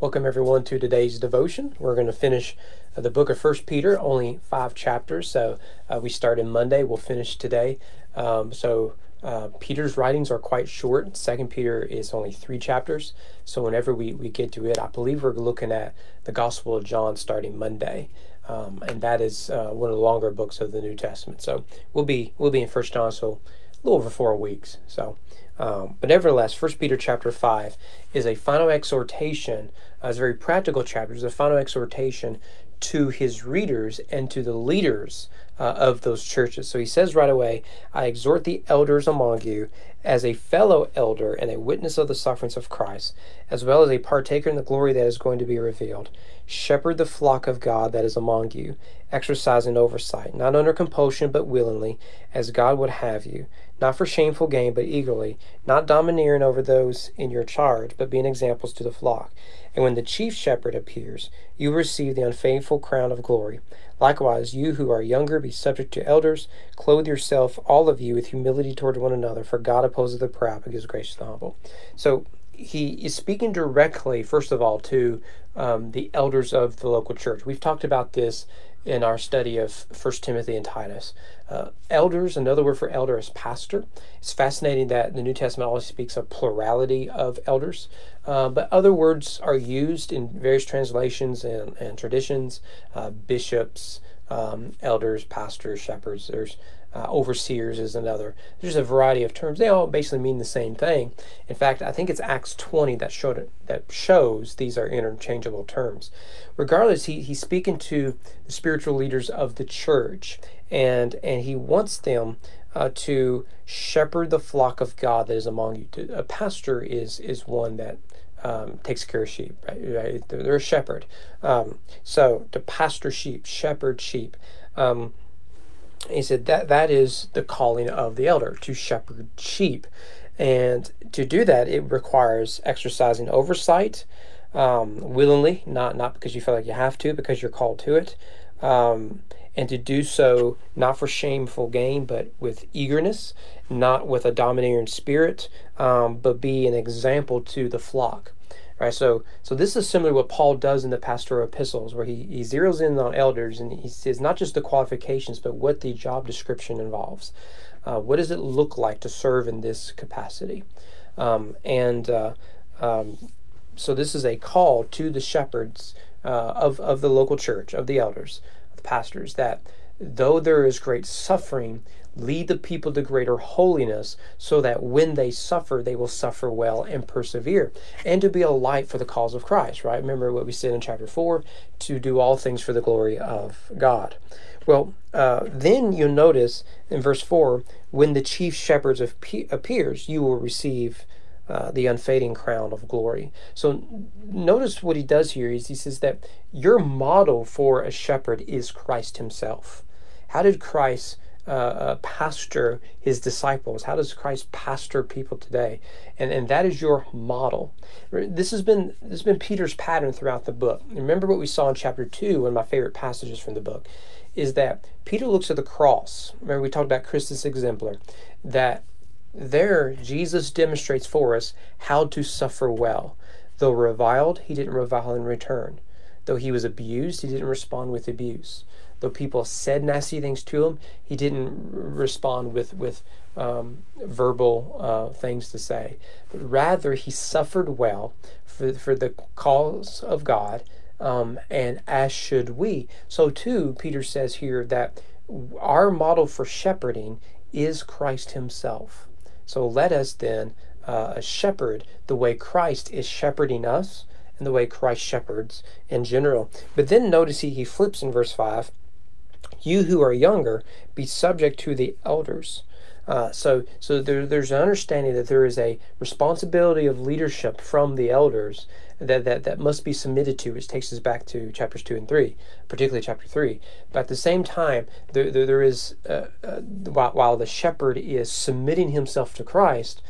Welcome everyone to today's devotion. We're going to finish uh, the book of First Peter, only five chapters. So uh, we started Monday. We'll finish today. Um, so uh, Peter's writings are quite short. Second Peter is only three chapters. So whenever we, we get to it, I believe we're looking at the Gospel of John starting Monday. Um, and that is uh, one of the longer books of the New Testament. So we'll be we'll be in First John, so a little over four weeks. So um, but nevertheless, First Peter chapter five is a final exhortation. Uh, it's a very practical chapter. It's a final exhortation to his readers and to the leaders uh, of those churches. So he says right away, I exhort the elders among you as a fellow elder and a witness of the sufferings of Christ, as well as a partaker in the glory that is going to be revealed. Shepherd the flock of God that is among you, exercising oversight, not under compulsion, but willingly, as God would have you, not for shameful gain, but eagerly, not domineering over those in your charge, but being examples to the flock. And when the chief shepherd appears, you receive the unfaithful crown of glory. Likewise, you who are younger, be subject to elders. Clothe yourself, all of you, with humility toward one another, for God opposes the proud, but gives grace to the humble. So he is speaking directly, first of all, to um, the elders of the local church. We've talked about this in our study of First Timothy and Titus. Uh, elders, another word for elder is pastor. It's fascinating that the New Testament always speaks of plurality of elders, uh, but other words are used in various translations and, and traditions. Uh, bishops, um, elders, pastors, shepherds. There's uh, overseers is another. There's a variety of terms. They all basically mean the same thing. In fact, I think it's Acts 20 that showed it, that shows these are interchangeable terms. Regardless, he, he's speaking to the spiritual leaders of the church, and and he wants them uh, to shepherd the flock of God that is among you. A pastor is is one that um, takes care of sheep, right? right? They're, a shepherd. Um, so to pastor sheep, shepherd sheep. Um, he said that that is the calling of the elder to shepherd sheep, and to do that it requires exercising oversight um, willingly, not not because you feel like you have to, because you're called to it, um, and to do so not for shameful gain, but with eagerness, not with a domineering spirit, um, but be an example to the flock. Right, so so this is similar to what Paul does in the pastoral epistles, where he, he zeroes in on elders and he says not just the qualifications, but what the job description involves. Uh, what does it look like to serve in this capacity? Um, and uh, um, so this is a call to the shepherds uh, of, of the local church, of the elders, the pastors, that though there is great suffering, lead the people to greater holiness so that when they suffer, they will suffer well and persevere, and to be a light for the cause of Christ, right? Remember what we said in chapter 4 to do all things for the glory of God. Well, uh, then you'll notice in verse 4 when the chief shepherds appears, you will receive. Uh, the unfading crown of glory. So notice what he does here is he says that your model for a shepherd is Christ himself. How did Christ uh, uh, pastor his disciples? How does Christ pastor people today? And and that is your model. This has been this has been Peter's pattern throughout the book. Remember what we saw in chapter two, one of my favorite passages from the book, is that Peter looks at the cross. Remember we talked about Christus exemplar, that there Jesus demonstrates for us how to suffer well. Though reviled, he didn't revile in return. Though he was abused, he didn't respond with abuse though people said nasty things to him, he didn't respond with with um, verbal uh, things to say, but rather he suffered well for for the cause of God, um, and as should we. So too, Peter says here that our model for shepherding is Christ Himself. So let us then uh, shepherd the way Christ is shepherding us and the way Christ shepherds in general. But then notice he, he flips in verse 5 you who are younger, be subject to the elders. Uh, so, so there, there's an understanding that there is a responsibility of leadership from the elders that, that, that must be submitted to, which takes us back to chapters 2 and 3, particularly chapter 3. But at the same time, there, there, there is, uh, uh, while, while the shepherd is submitting himself to Christ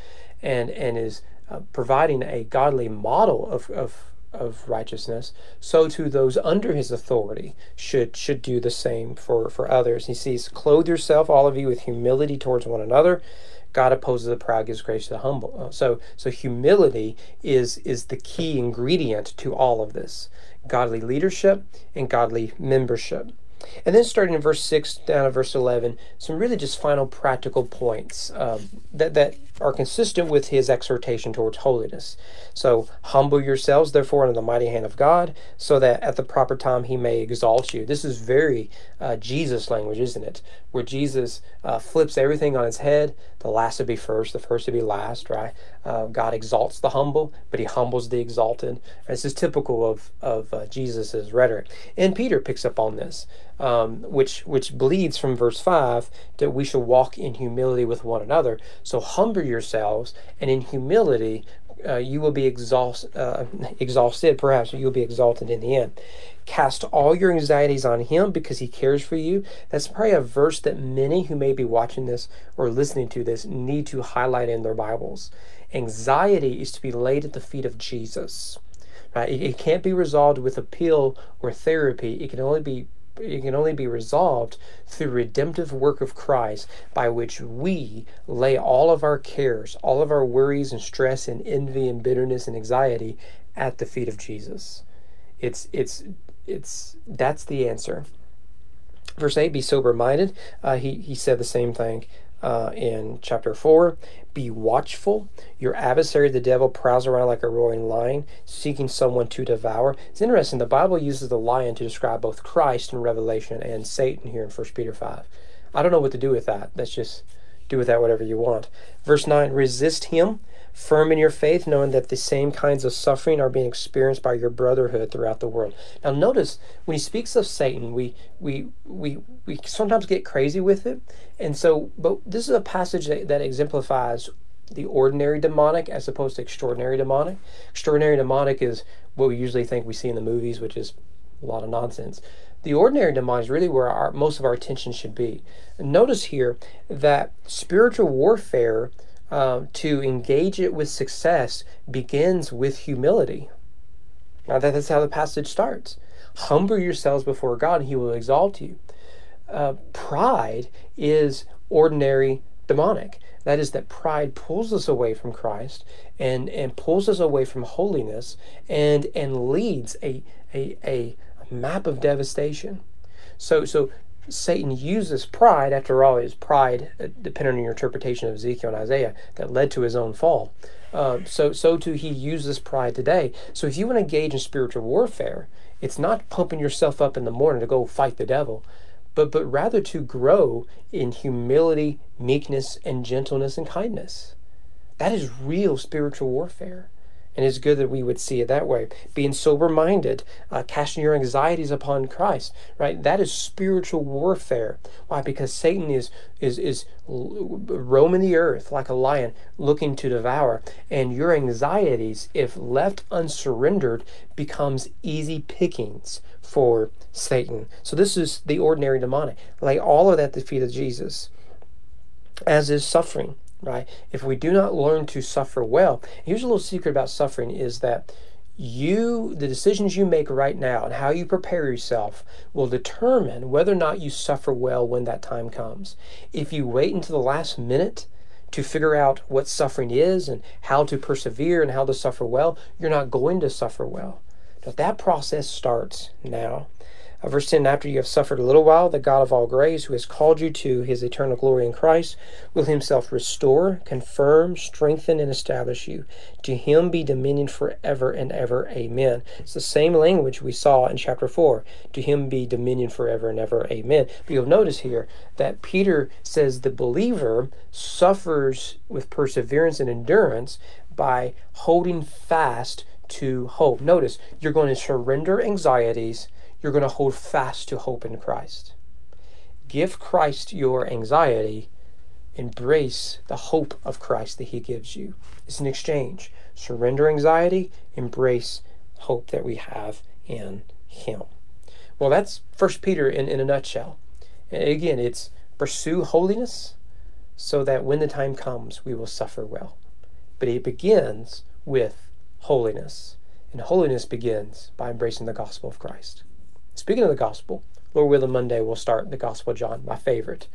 and, and is uh, providing a godly model of, of of righteousness, so too those under his authority should should do the same for, for others. He says, Clothe yourself, all of you, with humility towards one another. God opposes the proud, gives grace to the humble. Uh, so, so humility is is the key ingredient to all of this: godly leadership and godly membership. And then starting in verse 6 down to verse 11, some really just final practical points um, that, that are consistent with his exhortation towards holiness. So, humble yourselves, therefore, under the mighty hand of God, so that at the proper time he may exalt you. This is very uh, Jesus language, isn't it? Where Jesus uh, flips everything on its head the last to be first, the first to be last, right? Uh, God exalts the humble, but he humbles the exalted. This is typical of, of uh, Jesus' rhetoric. And Peter picks up on this, um, which, which bleeds from verse 5 that we should walk in humility with one another. So, humble yourselves, and in humility, uh, you will be exhaust, uh, exhausted, perhaps, you'll be exalted in the end. Cast all your anxieties on Him because He cares for you. That's probably a verse that many who may be watching this or listening to this need to highlight in their Bibles. Anxiety is to be laid at the feet of Jesus. Right? It, it can't be resolved with a pill or therapy. It can only be it can only be resolved through redemptive work of Christ by which we lay all of our cares, all of our worries and stress and envy and bitterness and anxiety at the feet of Jesus. It's it's it's that's the answer. Verse 8, be sober minded. Uh, he, he said the same thing uh, in chapter 4. Be watchful. Your adversary, the devil, prowls around like a roaring lion, seeking someone to devour. It's interesting. The Bible uses the lion to describe both Christ in Revelation and Satan here in 1 Peter 5. I don't know what to do with that. Let's just do with that whatever you want. Verse 9 resist him firm in your faith, knowing that the same kinds of suffering are being experienced by your brotherhood throughout the world. Now, notice when he speaks of Satan, we we we we sometimes get crazy with it, and so, but this is a passage that, that exemplifies the ordinary demonic as opposed to extraordinary demonic. Extraordinary demonic is what we usually think we see in the movies, which is a lot of nonsense. The ordinary demonic is really where our, most of our attention should be. Notice here that spiritual warfare uh, to engage it with success begins with humility. Now, that's how the passage starts. Humble yourselves before God, and He will exalt you. Uh, pride is ordinary demonic. That is, that pride pulls us away from Christ and, and pulls us away from holiness and, and leads a, a, a map of devastation. So, so Satan uses pride, after all, is pride, uh, depending on your interpretation of Ezekiel and Isaiah, that led to his own fall. Uh, so, so too he uses pride today. So, if you want to engage in spiritual warfare, it's not pumping yourself up in the morning to go fight the devil, but but rather to grow in humility, meekness, and gentleness and kindness. That is real spiritual warfare. And it's good that we would see it that way. Being sober minded, uh, casting your anxieties upon Christ, right? That is spiritual warfare. Why? Because Satan is, is, is roaming the earth like a lion looking to devour. And your anxieties, if left unsurrendered, becomes easy pickings for Satan. So this is the ordinary demonic. Lay all of that at the feet of Jesus, as is suffering right? If we do not learn to suffer well, here's a little secret about suffering is that you the decisions you make right now and how you prepare yourself will determine whether or not you suffer well when that time comes. If you wait until the last minute to figure out what suffering is and how to persevere and how to suffer well, you're not going to suffer well. But that process starts now. Uh, verse 10 After you have suffered a little while, the God of all grace, who has called you to his eternal glory in Christ, will himself restore, confirm, strengthen, and establish you. To him be dominion forever and ever. Amen. It's the same language we saw in chapter 4. To him be dominion forever and ever. Amen. But you'll notice here that Peter says the believer suffers with perseverance and endurance by holding fast to hope. Notice, you're going to surrender anxieties you're going to hold fast to hope in Christ. Give Christ your anxiety, embrace the hope of Christ that He gives you. It's an exchange. Surrender anxiety, embrace hope that we have in Him. Well, that's First Peter in, in a nutshell. And again, it's pursue holiness so that when the time comes, we will suffer well. But it begins with holiness. And holiness begins by embracing the gospel of Christ. Speaking of the gospel, Lord willing, Monday we'll start the Gospel of John, my favorite.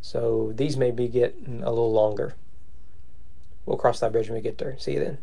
So these may be getting a little longer. We'll cross that bridge when we get there. See you then.